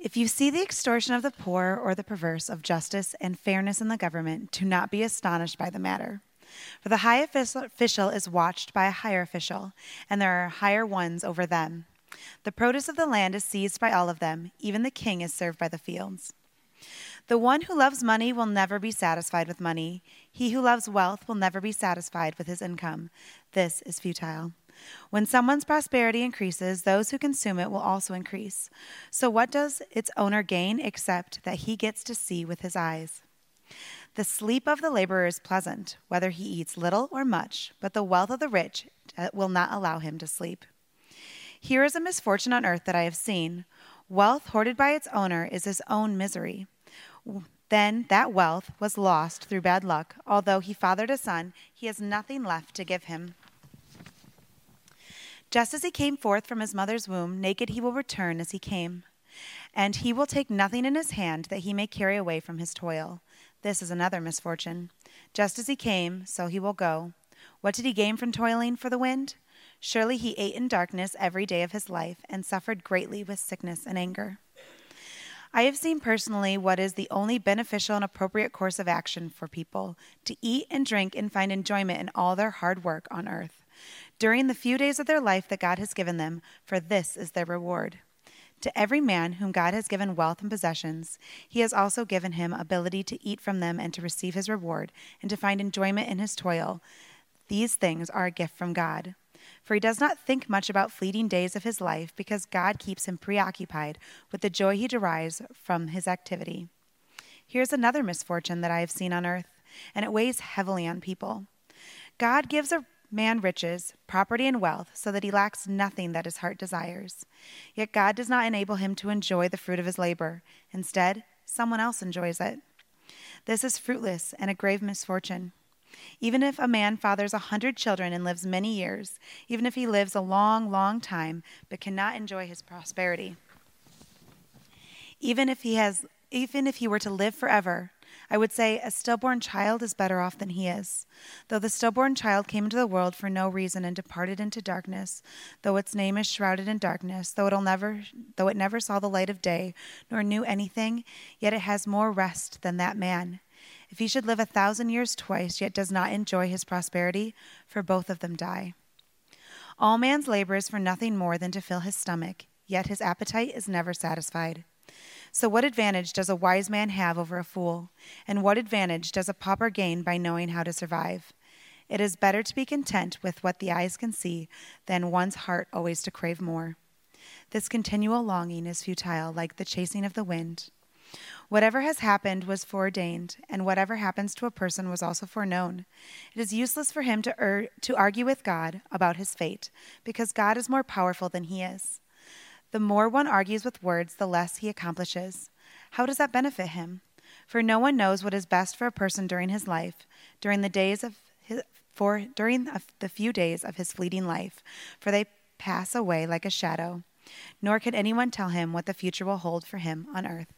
If you see the extortion of the poor or the perverse of justice and fairness in the government, do not be astonished by the matter. For the high official is watched by a higher official, and there are higher ones over them. The produce of the land is seized by all of them, even the king is served by the fields. The one who loves money will never be satisfied with money. He who loves wealth will never be satisfied with his income. This is futile. When someone's prosperity increases, those who consume it will also increase. So, what does its owner gain except that he gets to see with his eyes? The sleep of the laborer is pleasant, whether he eats little or much, but the wealth of the rich uh, will not allow him to sleep. Here is a misfortune on earth that I have seen. Wealth hoarded by its owner is his own misery. Then that wealth was lost through bad luck. Although he fathered a son, he has nothing left to give him. Just as he came forth from his mother's womb, naked he will return as he came. And he will take nothing in his hand that he may carry away from his toil. This is another misfortune. Just as he came, so he will go. What did he gain from toiling for the wind? Surely he ate in darkness every day of his life and suffered greatly with sickness and anger. I have seen personally what is the only beneficial and appropriate course of action for people to eat and drink and find enjoyment in all their hard work on earth during the few days of their life that God has given them, for this is their reward. To every man whom God has given wealth and possessions, he has also given him ability to eat from them and to receive his reward and to find enjoyment in his toil. These things are a gift from God. For he does not think much about fleeting days of his life because God keeps him preoccupied with the joy he derives from his activity. Here's another misfortune that I have seen on earth, and it weighs heavily on people. God gives a man riches, property, and wealth, so that he lacks nothing that his heart desires. Yet God does not enable him to enjoy the fruit of his labor. Instead, someone else enjoys it. This is fruitless and a grave misfortune. Even if a man fathers a hundred children and lives many years, even if he lives a long, long time, but cannot enjoy his prosperity, even if he has even if he were to live forever, I would say a stillborn child is better off than he is. Though the stillborn child came into the world for no reason and departed into darkness, though its name is shrouded in darkness, though it'll never though it never saw the light of day, nor knew anything, yet it has more rest than that man. If he should live a thousand years twice, yet does not enjoy his prosperity, for both of them die. All man's labor is for nothing more than to fill his stomach, yet his appetite is never satisfied. So, what advantage does a wise man have over a fool? And what advantage does a pauper gain by knowing how to survive? It is better to be content with what the eyes can see than one's heart always to crave more. This continual longing is futile, like the chasing of the wind. Whatever has happened was foreordained, and whatever happens to a person was also foreknown. It is useless for him to, ur- to argue with God about his fate, because God is more powerful than he is. The more one argues with words, the less he accomplishes. How does that benefit him? For no one knows what is best for a person during his life, during the days of his, for during the few days of his fleeting life, for they pass away like a shadow. Nor can anyone tell him what the future will hold for him on earth.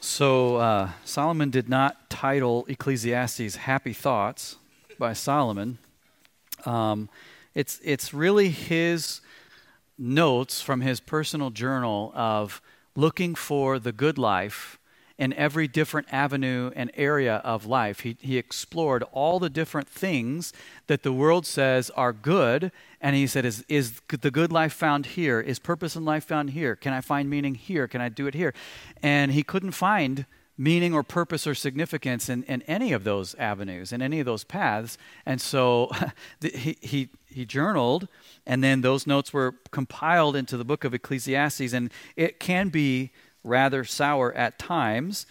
So uh, Solomon did not title Ecclesiastes "Happy Thoughts" by Solomon. Um, it's, it's really his notes from his personal journal of looking for the good life in every different avenue and area of life. He, he explored all the different things that the world says are good, and he said, is, is the good life found here? Is purpose in life found here? Can I find meaning here? Can I do it here? And he couldn't find meaning or purpose or significance in, in any of those avenues, in any of those paths. And so he, he, he journaled, and then those notes were compiled into the book of Ecclesiastes. And it can be rather sour at times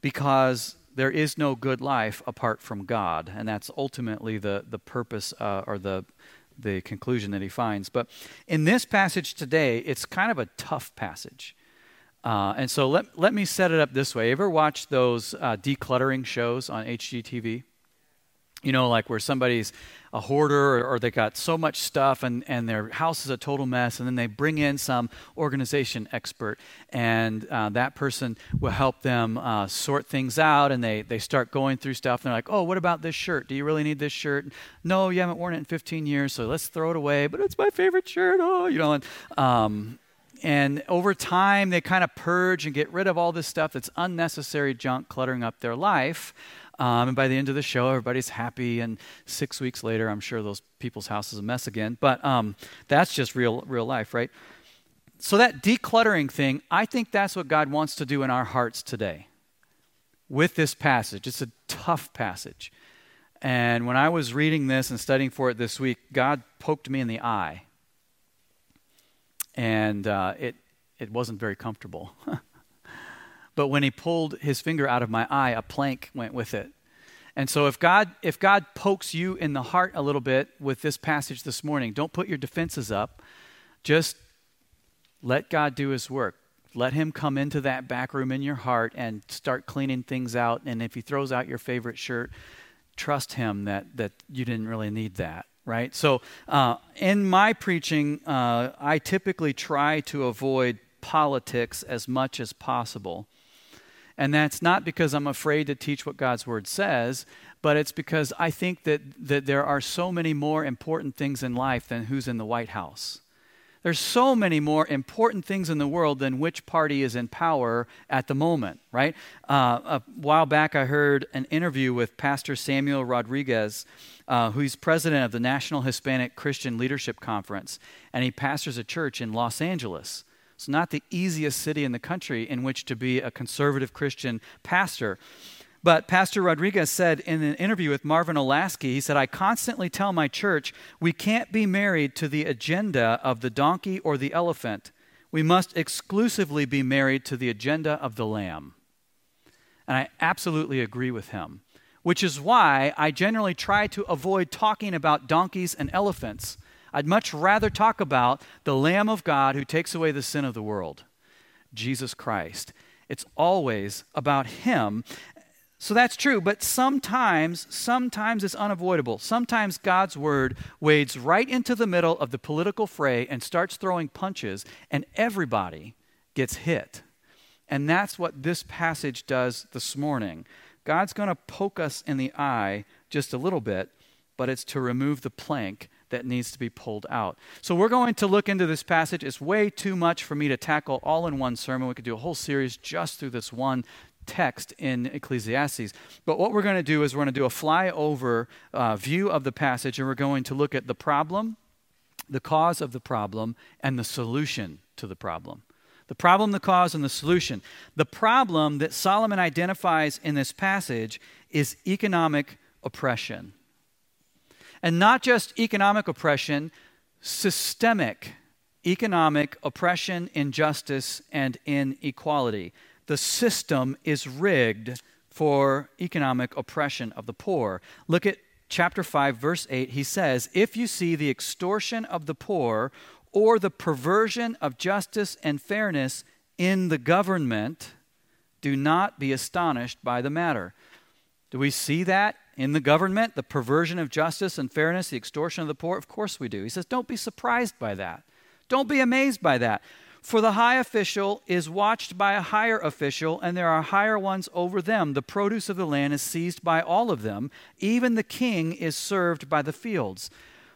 because there is no good life apart from God. And that's ultimately the, the purpose uh, or the, the conclusion that he finds. But in this passage today, it's kind of a tough passage. Uh, and so let, let me set it up this way. Ever watch those uh, decluttering shows on HGTV? you know, like where somebody's a hoarder or, or, they got so much stuff and, and their house is a total mess, and then they bring in some organization expert, and uh, that person will help them uh, sort things out, and they, they start going through stuff, and they're like, oh, what about this shirt? Do you really need this shirt? No, you haven't worn it in 15 years, so let's throw it away, but it's my favorite shirt. Oh, you know, and, um, and over time, they kind of purge and get rid of all this stuff that's unnecessary junk cluttering up their life. Um, and by the end of the show, everybody's happy. And six weeks later, I'm sure those people's house is a mess again. But um, that's just real, real life, right? So that decluttering thing, I think that's what God wants to do in our hearts today with this passage. It's a tough passage. And when I was reading this and studying for it this week, God poked me in the eye. And uh, it, it wasn't very comfortable. But when he pulled his finger out of my eye, a plank went with it. And so if God if God pokes you in the heart a little bit with this passage this morning, don't put your defenses up. Just let God do his work. Let him come into that back room in your heart and start cleaning things out. And if he throws out your favorite shirt, trust him that that you didn't really need that right? So, uh, in my preaching, uh, I typically try to avoid politics as much as possible. And that's not because I'm afraid to teach what God's word says, but it's because I think that, that there are so many more important things in life than who's in the White House. There's so many more important things in the world than which party is in power at the moment, right? Uh, a while back, I heard an interview with Pastor Samuel Rodriguez, uh, who's president of the National Hispanic Christian Leadership Conference, and he pastors a church in Los Angeles. It's not the easiest city in the country in which to be a conservative Christian pastor. But Pastor Rodriguez said in an interview with Marvin Olasky, he said, I constantly tell my church we can't be married to the agenda of the donkey or the elephant. We must exclusively be married to the agenda of the lamb. And I absolutely agree with him, which is why I generally try to avoid talking about donkeys and elephants I'd much rather talk about the Lamb of God who takes away the sin of the world, Jesus Christ. It's always about Him. So that's true, but sometimes, sometimes it's unavoidable. Sometimes God's word wades right into the middle of the political fray and starts throwing punches, and everybody gets hit. And that's what this passage does this morning. God's going to poke us in the eye just a little bit, but it's to remove the plank that needs to be pulled out. So we're going to look into this passage. It's way too much for me to tackle all in one sermon. We could do a whole series just through this one text in Ecclesiastes. But what we're going to do is we're going to do a flyover uh, view of the passage, and we're going to look at the problem, the cause of the problem, and the solution to the problem. The problem, the cause, and the solution. The problem that Solomon identifies in this passage is economic oppression. And not just economic oppression, systemic economic oppression, injustice, and inequality. The system is rigged for economic oppression of the poor. Look at chapter 5, verse 8. He says, If you see the extortion of the poor or the perversion of justice and fairness in the government, do not be astonished by the matter. Do we see that in the government, the perversion of justice and fairness, the extortion of the poor? Of course we do. He says, don't be surprised by that. Don't be amazed by that. For the high official is watched by a higher official, and there are higher ones over them. The produce of the land is seized by all of them. Even the king is served by the fields.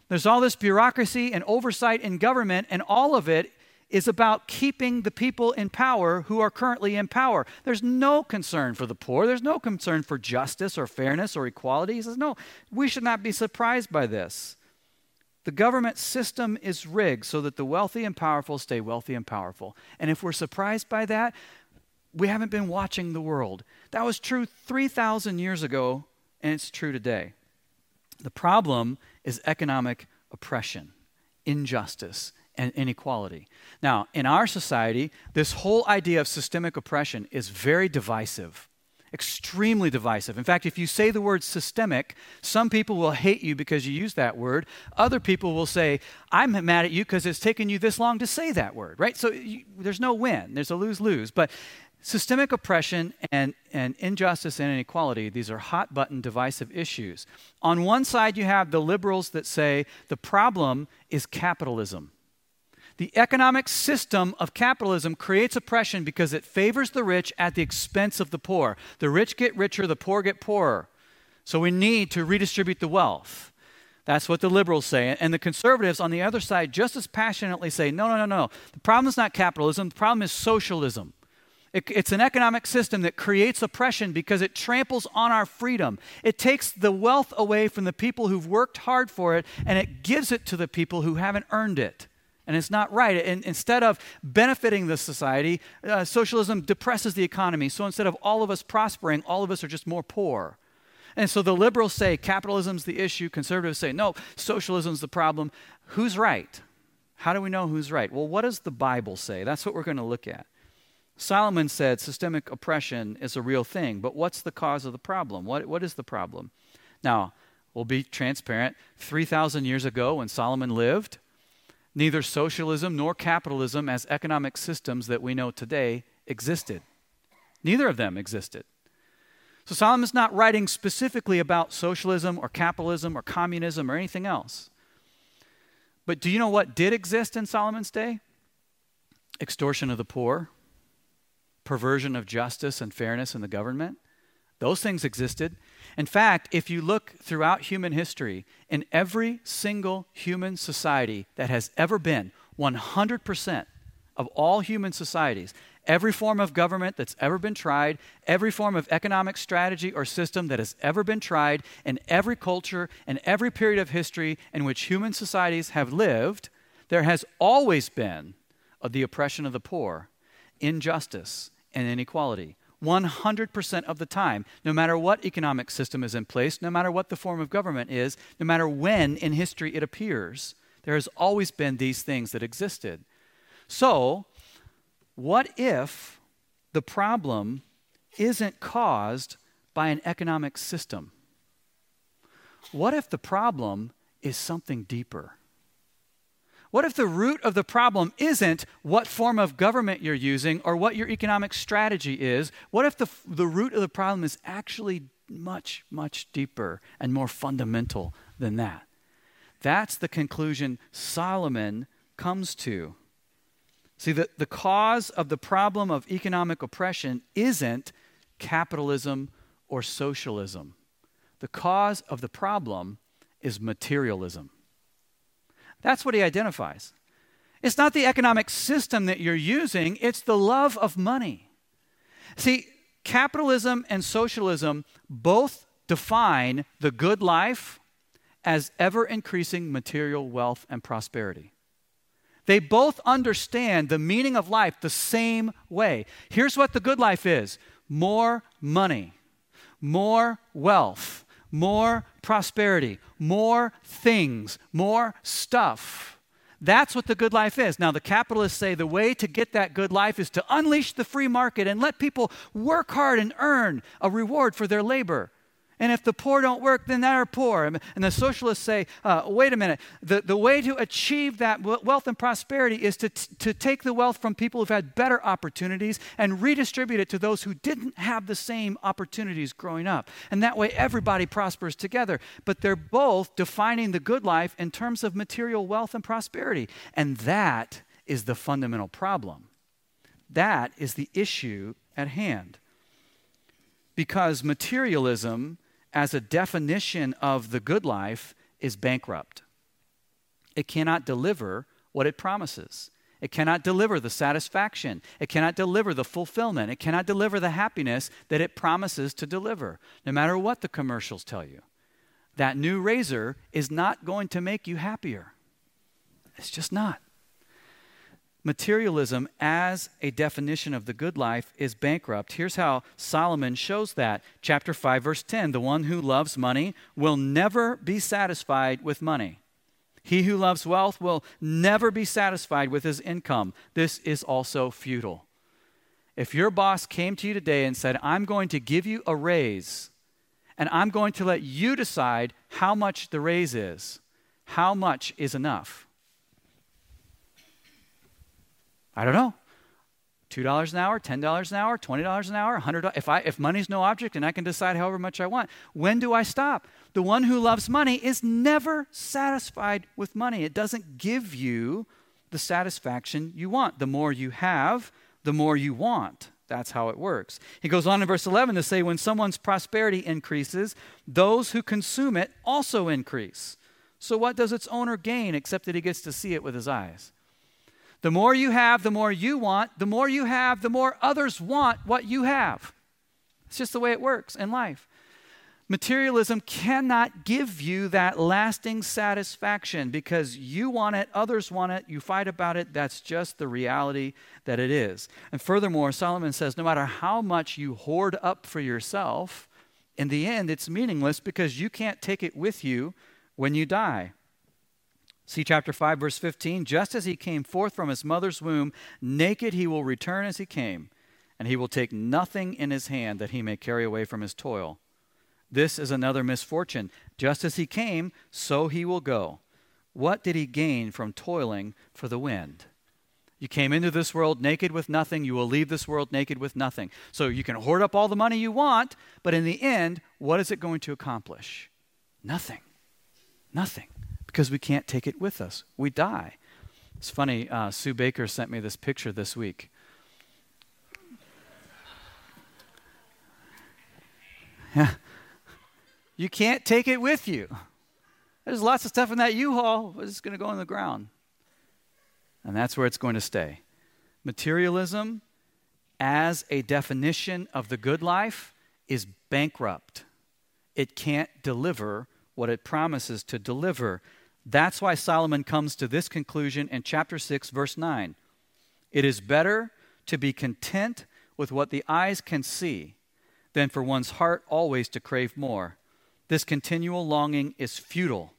There's all this bureaucracy and oversight in government, and all of it is about keeping the people in power who are currently in power. There's no concern for the poor. There's no concern for justice or fairness or equality. He says, no, we should not be surprised by this. The government system is rigged so that the wealthy and powerful stay wealthy and powerful. And if we're surprised by that, we haven't been watching the world. That was true 3,000 years ago, and it's true today. The problem is economic oppression, injustice, and inequality. Now, in our society, this whole idea of systemic oppression is very divisive. Extremely divisive. In fact, if you say the word systemic, some people will hate you because you use that word. Other people will say, I'm mad at you because it's taken you this long to say that word, right? So you, there's no win, there's a lose lose. But systemic oppression and, and injustice and inequality, these are hot button divisive issues. On one side, you have the liberals that say the problem is capitalism. The economic system of capitalism creates oppression because it favors the rich at the expense of the poor. The rich get richer, the poor get poorer. So we need to redistribute the wealth. That's what the liberals say. And the conservatives on the other side just as passionately say no, no, no, no. The problem is not capitalism, the problem is socialism. It, it's an economic system that creates oppression because it tramples on our freedom. It takes the wealth away from the people who've worked hard for it and it gives it to the people who haven't earned it and it's not right. And instead of benefiting the society, uh, socialism depresses the economy. So instead of all of us prospering, all of us are just more poor. And so the liberals say capitalism's the issue, conservatives say no, socialism's the problem. Who's right? How do we know who's right? Well, what does the Bible say? That's what we're going to look at. Solomon said systemic oppression is a real thing, but what's the cause of the problem? What, what is the problem? Now, we'll be transparent. 3,000 years ago, when Solomon lived, neither socialism nor capitalism as economic systems that we know today existed. Neither of them existed. So Solomon's not writing specifically about socialism or capitalism or communism or anything else. But do you know what did exist in Solomon's day? Extortion of the poor, perversion of justice and fairness in the government. Those things existed. In fact, if you look throughout human history, in every single human society that has ever been, 100% of all human societies, every form of government that's ever been tried, every form of economic strategy or system that has ever been tried, in every culture and every period of history in which human societies have lived, there has always been of the oppression of the poor, injustice, and inequality. 100% of the time, no matter what economic system is in place, no matter what the form of government is, no matter when in history it appears, there has always been these things that existed. So, what if the problem isn't caused by an economic system? What if the problem is something deeper? What if the root of the problem isn't what form of government you're using or what your economic strategy is? What if the, the root of the problem is actually much, much deeper and more fundamental than that? That's the conclusion Solomon comes to. See, the, the cause of the problem of economic oppression isn't capitalism or socialism. The cause of the problem is materialism. That's what he identifies. It's not the economic system that you're using, it's the love of money. See, capitalism and socialism both define the good life as ever increasing material wealth and prosperity. They both understand the meaning of life the same way. Here's what the good life is more money, more wealth, more prosperity, more things, more stuff. That's what the good life is. Now, the capitalists say the way to get that good life is to unleash the free market and let people work hard and earn a reward for their labor. And if the poor don't work, then they're poor. And the socialists say, uh, wait a minute, the, the way to achieve that wealth and prosperity is to, t- to take the wealth from people who've had better opportunities and redistribute it to those who didn't have the same opportunities growing up. And that way everybody prospers together. But they're both defining the good life in terms of material wealth and prosperity. And that is the fundamental problem. That is the issue at hand. Because materialism as a definition of the good life is bankrupt. It cannot deliver what it promises. It cannot deliver the satisfaction. It cannot deliver the fulfillment. It cannot deliver the happiness that it promises to deliver, no matter what the commercials tell you. That new razor is not going to make you happier. It's just not. Materialism, as a definition of the good life, is bankrupt. Here's how Solomon shows that. Chapter 5, verse 10 The one who loves money will never be satisfied with money. He who loves wealth will never be satisfied with his income. This is also futile. If your boss came to you today and said, I'm going to give you a raise, and I'm going to let you decide how much the raise is, how much is enough? I don't know. $2 an hour, $10 an hour, $20 an hour, $100. If, I, if money's no object and I can decide however much I want, when do I stop? The one who loves money is never satisfied with money. It doesn't give you the satisfaction you want. The more you have, the more you want. That's how it works. He goes on in verse 11 to say, When someone's prosperity increases, those who consume it also increase. So, what does its owner gain except that he gets to see it with his eyes? The more you have, the more you want. The more you have, the more others want what you have. It's just the way it works in life. Materialism cannot give you that lasting satisfaction because you want it, others want it, you fight about it. That's just the reality that it is. And furthermore, Solomon says no matter how much you hoard up for yourself, in the end, it's meaningless because you can't take it with you when you die. See chapter 5, verse 15. Just as he came forth from his mother's womb, naked he will return as he came, and he will take nothing in his hand that he may carry away from his toil. This is another misfortune. Just as he came, so he will go. What did he gain from toiling for the wind? You came into this world naked with nothing. You will leave this world naked with nothing. So you can hoard up all the money you want, but in the end, what is it going to accomplish? Nothing. Nothing because we can't take it with us. We die. It's funny, uh, Sue Baker sent me this picture this week. Yeah. You can't take it with you. There's lots of stuff in that U-Haul it's going to go in the ground. And that's where it's going to stay. Materialism, as a definition of the good life, is bankrupt. It can't deliver what it promises to deliver. That's why Solomon comes to this conclusion in chapter 6, verse 9. It is better to be content with what the eyes can see than for one's heart always to crave more. This continual longing is futile,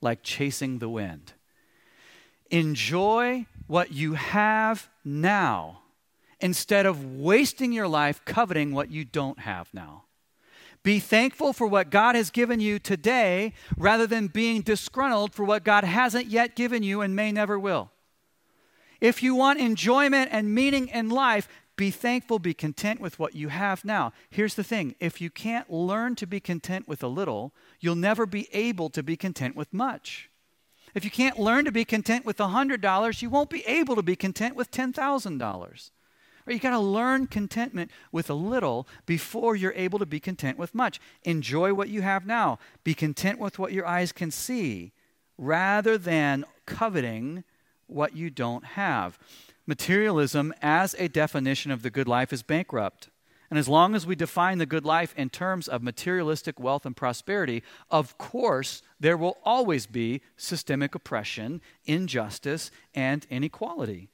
like chasing the wind. Enjoy what you have now instead of wasting your life coveting what you don't have now. Be thankful for what God has given you today rather than being disgruntled for what God hasn't yet given you and may never will. If you want enjoyment and meaning in life, be thankful, be content with what you have now. Here's the thing if you can't learn to be content with a little, you'll never be able to be content with much. If you can't learn to be content with $100, you won't be able to be content with $10,000. Or you got to learn contentment with a little before you're able to be content with much. Enjoy what you have now. Be content with what your eyes can see rather than coveting what you don't have. Materialism, as a definition of the good life, is bankrupt. And as long as we define the good life in terms of materialistic wealth and prosperity, of course, there will always be systemic oppression, injustice, and inequality.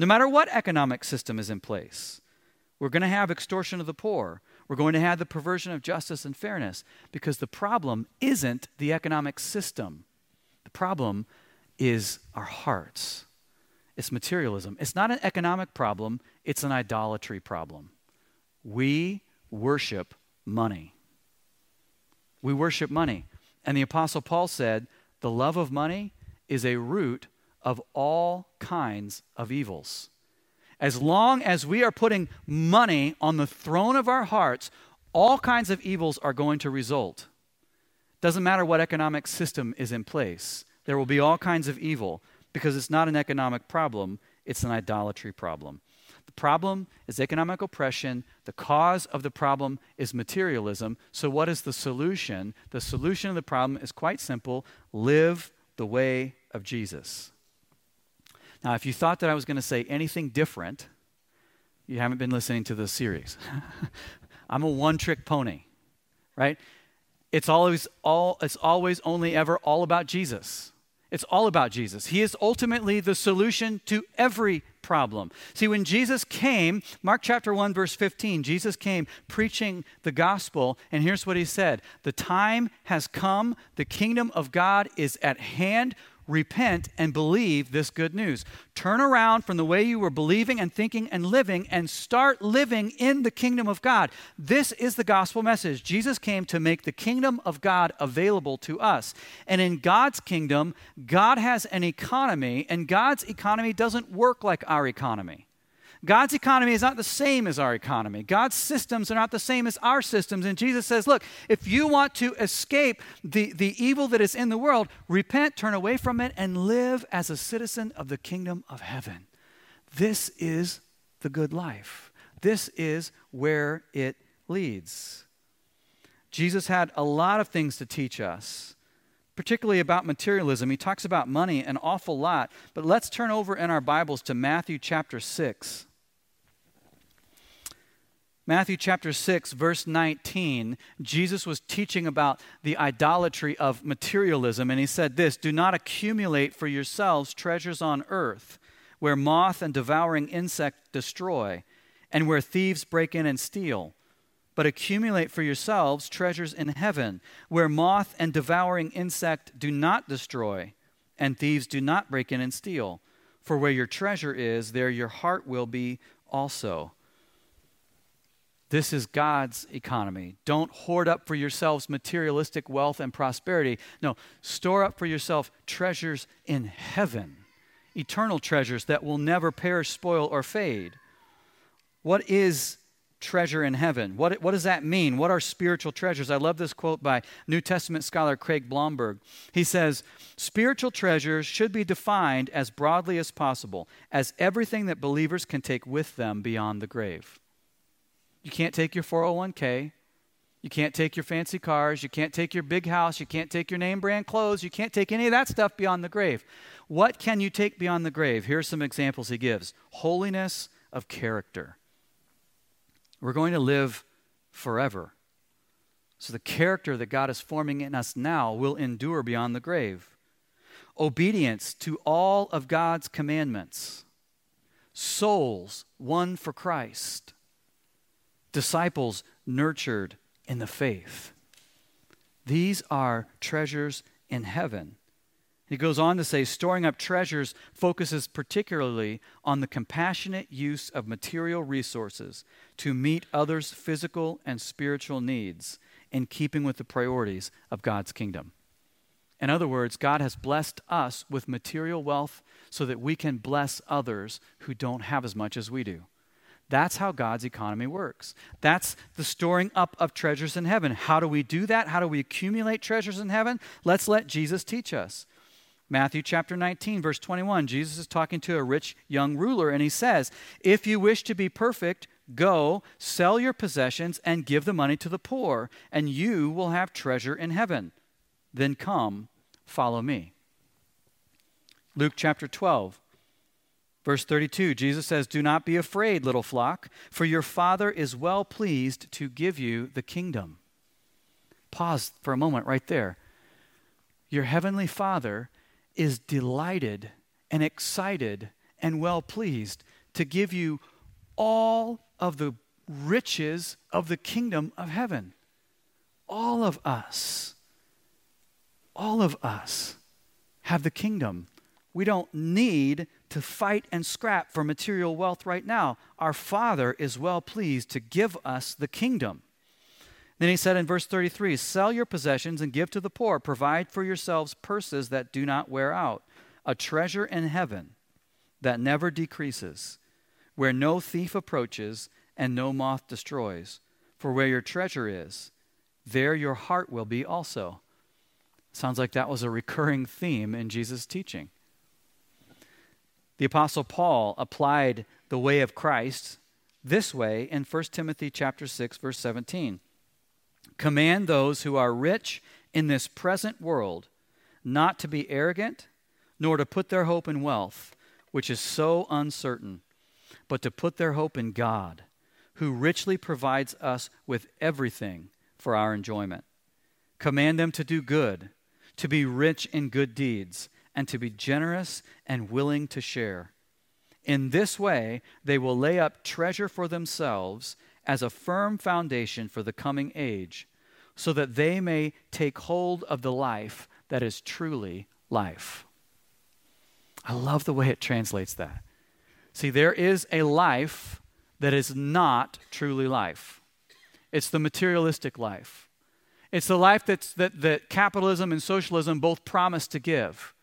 No matter what economic system is in place, we're going to have extortion of the poor. We're going to have the perversion of justice and fairness because the problem isn't the economic system. The problem is our hearts. It's materialism. It's not an economic problem, it's an idolatry problem. We worship money. We worship money. And the Apostle Paul said, the love of money is a root of all kinds of evils. As long as we are putting money on the throne of our hearts, all kinds of evils are going to result. Doesn't matter what economic system is in place, there will be all kinds of evil because it's not an economic problem, it's an idolatry problem. The problem is economic oppression. The cause of the problem is materialism. So, what is the solution? The solution of the problem is quite simple live the way of Jesus. Now, if you thought that I was going to say anything different, you haven't been listening to the series. I'm a one-trick pony, right? It's always all it's always only ever all about Jesus. It's all about Jesus. He is ultimately the solution to every problem. See, when Jesus came, Mark chapter 1, verse 15, Jesus came preaching the gospel, and here's what he said The time has come, the kingdom of God is at hand. Repent and believe this good news. Turn around from the way you were believing and thinking and living and start living in the kingdom of God. This is the gospel message. Jesus came to make the kingdom of God available to us. And in God's kingdom, God has an economy, and God's economy doesn't work like our economy. God's economy is not the same as our economy. God's systems are not the same as our systems. And Jesus says, look, if you want to escape the, the evil that is in the world, repent, turn away from it, and live as a citizen of the kingdom of heaven. This is the good life. This is where it leads. Jesus had a lot of things to teach us particularly about materialism. He talks about money an awful lot. But let's turn over in our Bibles to Matthew chapter 6. Matthew chapter 6, verse 19, Jesus was teaching about the idolatry of materialism, and he said this Do not accumulate for yourselves treasures on earth, where moth and devouring insect destroy, and where thieves break in and steal. But accumulate for yourselves treasures in heaven, where moth and devouring insect do not destroy, and thieves do not break in and steal. For where your treasure is, there your heart will be also. This is God's economy. Don't hoard up for yourselves materialistic wealth and prosperity. No, store up for yourself treasures in heaven, eternal treasures that will never perish, spoil, or fade. What is treasure in heaven? What, what does that mean? What are spiritual treasures? I love this quote by New Testament scholar Craig Blomberg. He says, Spiritual treasures should be defined as broadly as possible, as everything that believers can take with them beyond the grave. You can't take your 401k. You can't take your fancy cars. You can't take your big house. You can't take your name brand clothes. You can't take any of that stuff beyond the grave. What can you take beyond the grave? Here are some examples he gives holiness of character. We're going to live forever. So the character that God is forming in us now will endure beyond the grave. Obedience to all of God's commandments. Souls won for Christ disciples nurtured in the faith. These are treasures in heaven. He goes on to say, storing up treasures focuses particularly on the compassionate use of material resources to meet others' physical and spiritual needs in keeping with the priorities of God's kingdom. In other words, God has blessed us with material wealth so that we can bless others who don't have as much as we do. That's how God's economy works. That's the storing up of treasures in heaven. How do we do that? How do we accumulate treasures in heaven? Let's let Jesus teach us. Matthew chapter 19, verse 21, Jesus is talking to a rich young ruler, and he says, If you wish to be perfect, go, sell your possessions, and give the money to the poor, and you will have treasure in heaven. Then come, follow me. Luke chapter 12, Verse 32, Jesus says, Do not be afraid, little flock, for your Father is well pleased to give you the kingdom. Pause for a moment right there. Your heavenly Father is delighted and excited and well pleased to give you all of the riches of the kingdom of heaven. All of us, all of us have the kingdom. We don't need to fight and scrap for material wealth right now. Our Father is well pleased to give us the kingdom. Then he said in verse 33 Sell your possessions and give to the poor. Provide for yourselves purses that do not wear out, a treasure in heaven that never decreases, where no thief approaches and no moth destroys. For where your treasure is, there your heart will be also. Sounds like that was a recurring theme in Jesus' teaching. The apostle Paul applied the way of Christ this way in 1 Timothy chapter 6 verse 17. Command those who are rich in this present world not to be arrogant, nor to put their hope in wealth, which is so uncertain, but to put their hope in God, who richly provides us with everything for our enjoyment. Command them to do good, to be rich in good deeds and to be generous and willing to share. In this way, they will lay up treasure for themselves as a firm foundation for the coming age, so that they may take hold of the life that is truly life. I love the way it translates that. See, there is a life that is not truly life. It's the materialistic life. It's the life that's, that, that capitalism and socialism both promise to give.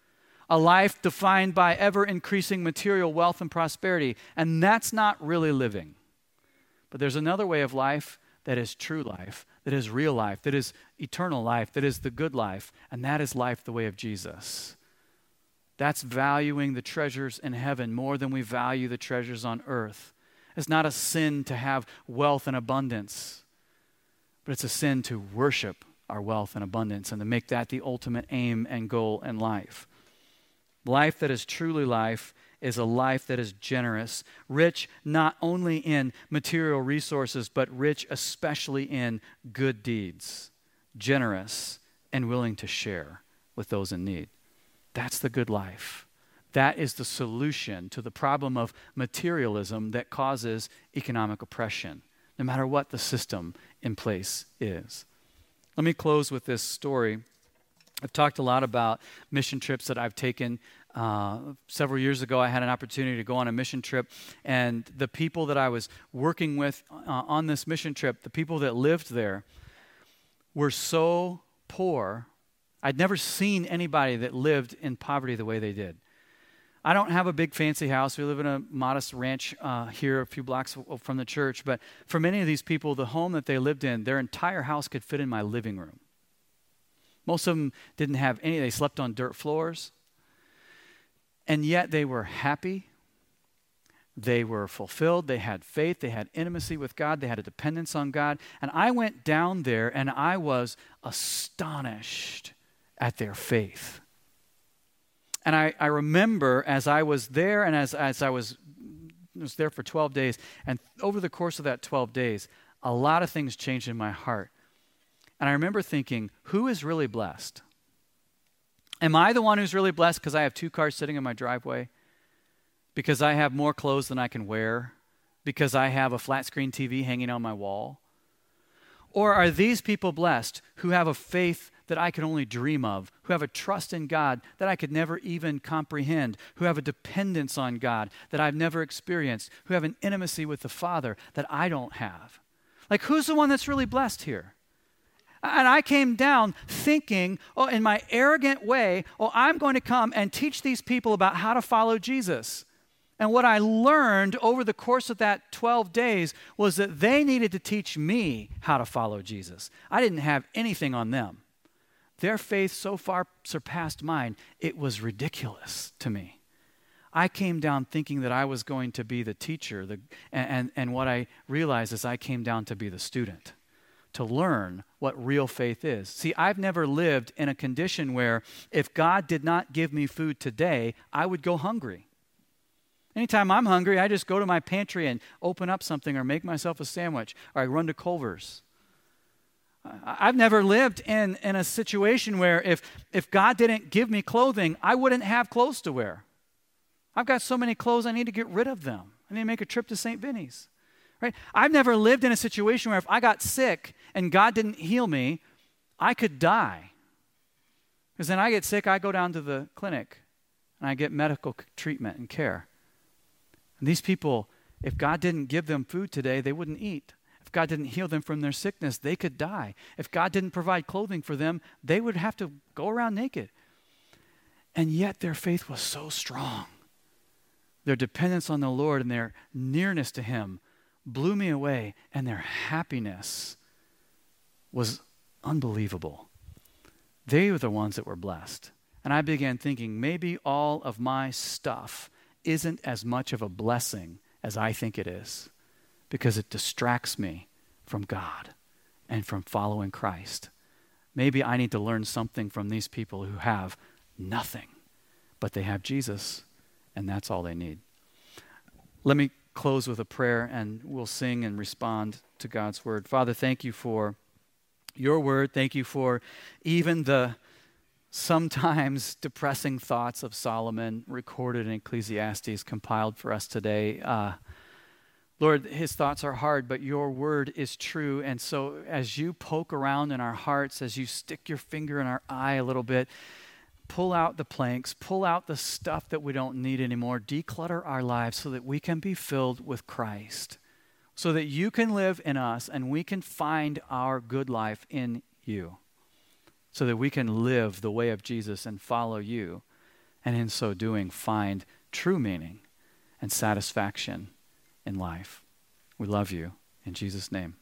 A life defined by ever increasing material wealth and prosperity. And that's not really living. But there's another way of life that is true life, that is real life, that is eternal life, that is the good life. And that is life the way of Jesus. That's valuing the treasures in heaven more than we value the treasures on earth. It's not a sin to have wealth and abundance, but it's a sin to worship our wealth and abundance and to make that the ultimate aim and goal in life. Life that is truly life is a life that is generous, rich not only in material resources, but rich especially in good deeds, generous and willing to share with those in need. That's the good life. That is the solution to the problem of materialism that causes economic oppression, no matter what the system in place is. Let me close with this story. I've talked a lot about mission trips that I've taken. Uh, several years ago, I had an opportunity to go on a mission trip, and the people that I was working with uh, on this mission trip, the people that lived there, were so poor I'd never seen anybody that lived in poverty the way they did. I don't have a big fancy house. We live in a modest ranch uh, here, a few blocks from the church. But for many of these people, the home that they lived in, their entire house could fit in my living room. Most of them didn't have any, they slept on dirt floors. And yet they were happy. They were fulfilled. They had faith. They had intimacy with God. They had a dependence on God. And I went down there and I was astonished at their faith. And I, I remember as I was there and as, as I was, was there for 12 days, and over the course of that 12 days, a lot of things changed in my heart. And I remember thinking, who is really blessed? Am I the one who's really blessed because I have two cars sitting in my driveway? Because I have more clothes than I can wear? Because I have a flat screen TV hanging on my wall? Or are these people blessed who have a faith that I could only dream of, who have a trust in God that I could never even comprehend, who have a dependence on God that I've never experienced, who have an intimacy with the Father that I don't have. Like, who's the one that's really blessed here? And I came down thinking, oh, in my arrogant way, oh, I'm going to come and teach these people about how to follow Jesus. And what I learned over the course of that 12 days was that they needed to teach me how to follow Jesus. I didn't have anything on them. Their faith so far surpassed mine, it was ridiculous to me. I came down thinking that I was going to be the teacher, the, and, and, and what I realized is I came down to be the student, to learn what real faith is. See, I've never lived in a condition where if God did not give me food today, I would go hungry. Anytime I'm hungry, I just go to my pantry and open up something or make myself a sandwich, or I run to Culver's I've never lived in, in a situation where if, if God didn't give me clothing, I wouldn't have clothes to wear. I've got so many clothes, I need to get rid of them. I need to make a trip to St. Vinny's. Right? I've never lived in a situation where if I got sick and God didn't heal me, I could die. Because then I get sick, I go down to the clinic and I get medical treatment and care. And these people, if God didn't give them food today, they wouldn't eat. If God didn't heal them from their sickness, they could die. If God didn't provide clothing for them, they would have to go around naked. And yet their faith was so strong. Their dependence on the Lord and their nearness to Him blew me away, and their happiness was unbelievable. They were the ones that were blessed. And I began thinking maybe all of my stuff isn't as much of a blessing as I think it is because it distracts me from God and from following Christ. Maybe I need to learn something from these people who have nothing, but they have Jesus, and that's all they need. Let me close with a prayer, and we'll sing and respond to God's word. Father, thank you for your word. Thank you for even the sometimes depressing thoughts of Solomon recorded in Ecclesiastes, compiled for us today. Uh, Lord, his thoughts are hard, but your word is true. And so, as you poke around in our hearts, as you stick your finger in our eye a little bit, pull out the planks, pull out the stuff that we don't need anymore, declutter our lives so that we can be filled with Christ, so that you can live in us and we can find our good life in you, so that we can live the way of Jesus and follow you, and in so doing, find true meaning and satisfaction in life. We love you. In Jesus' name.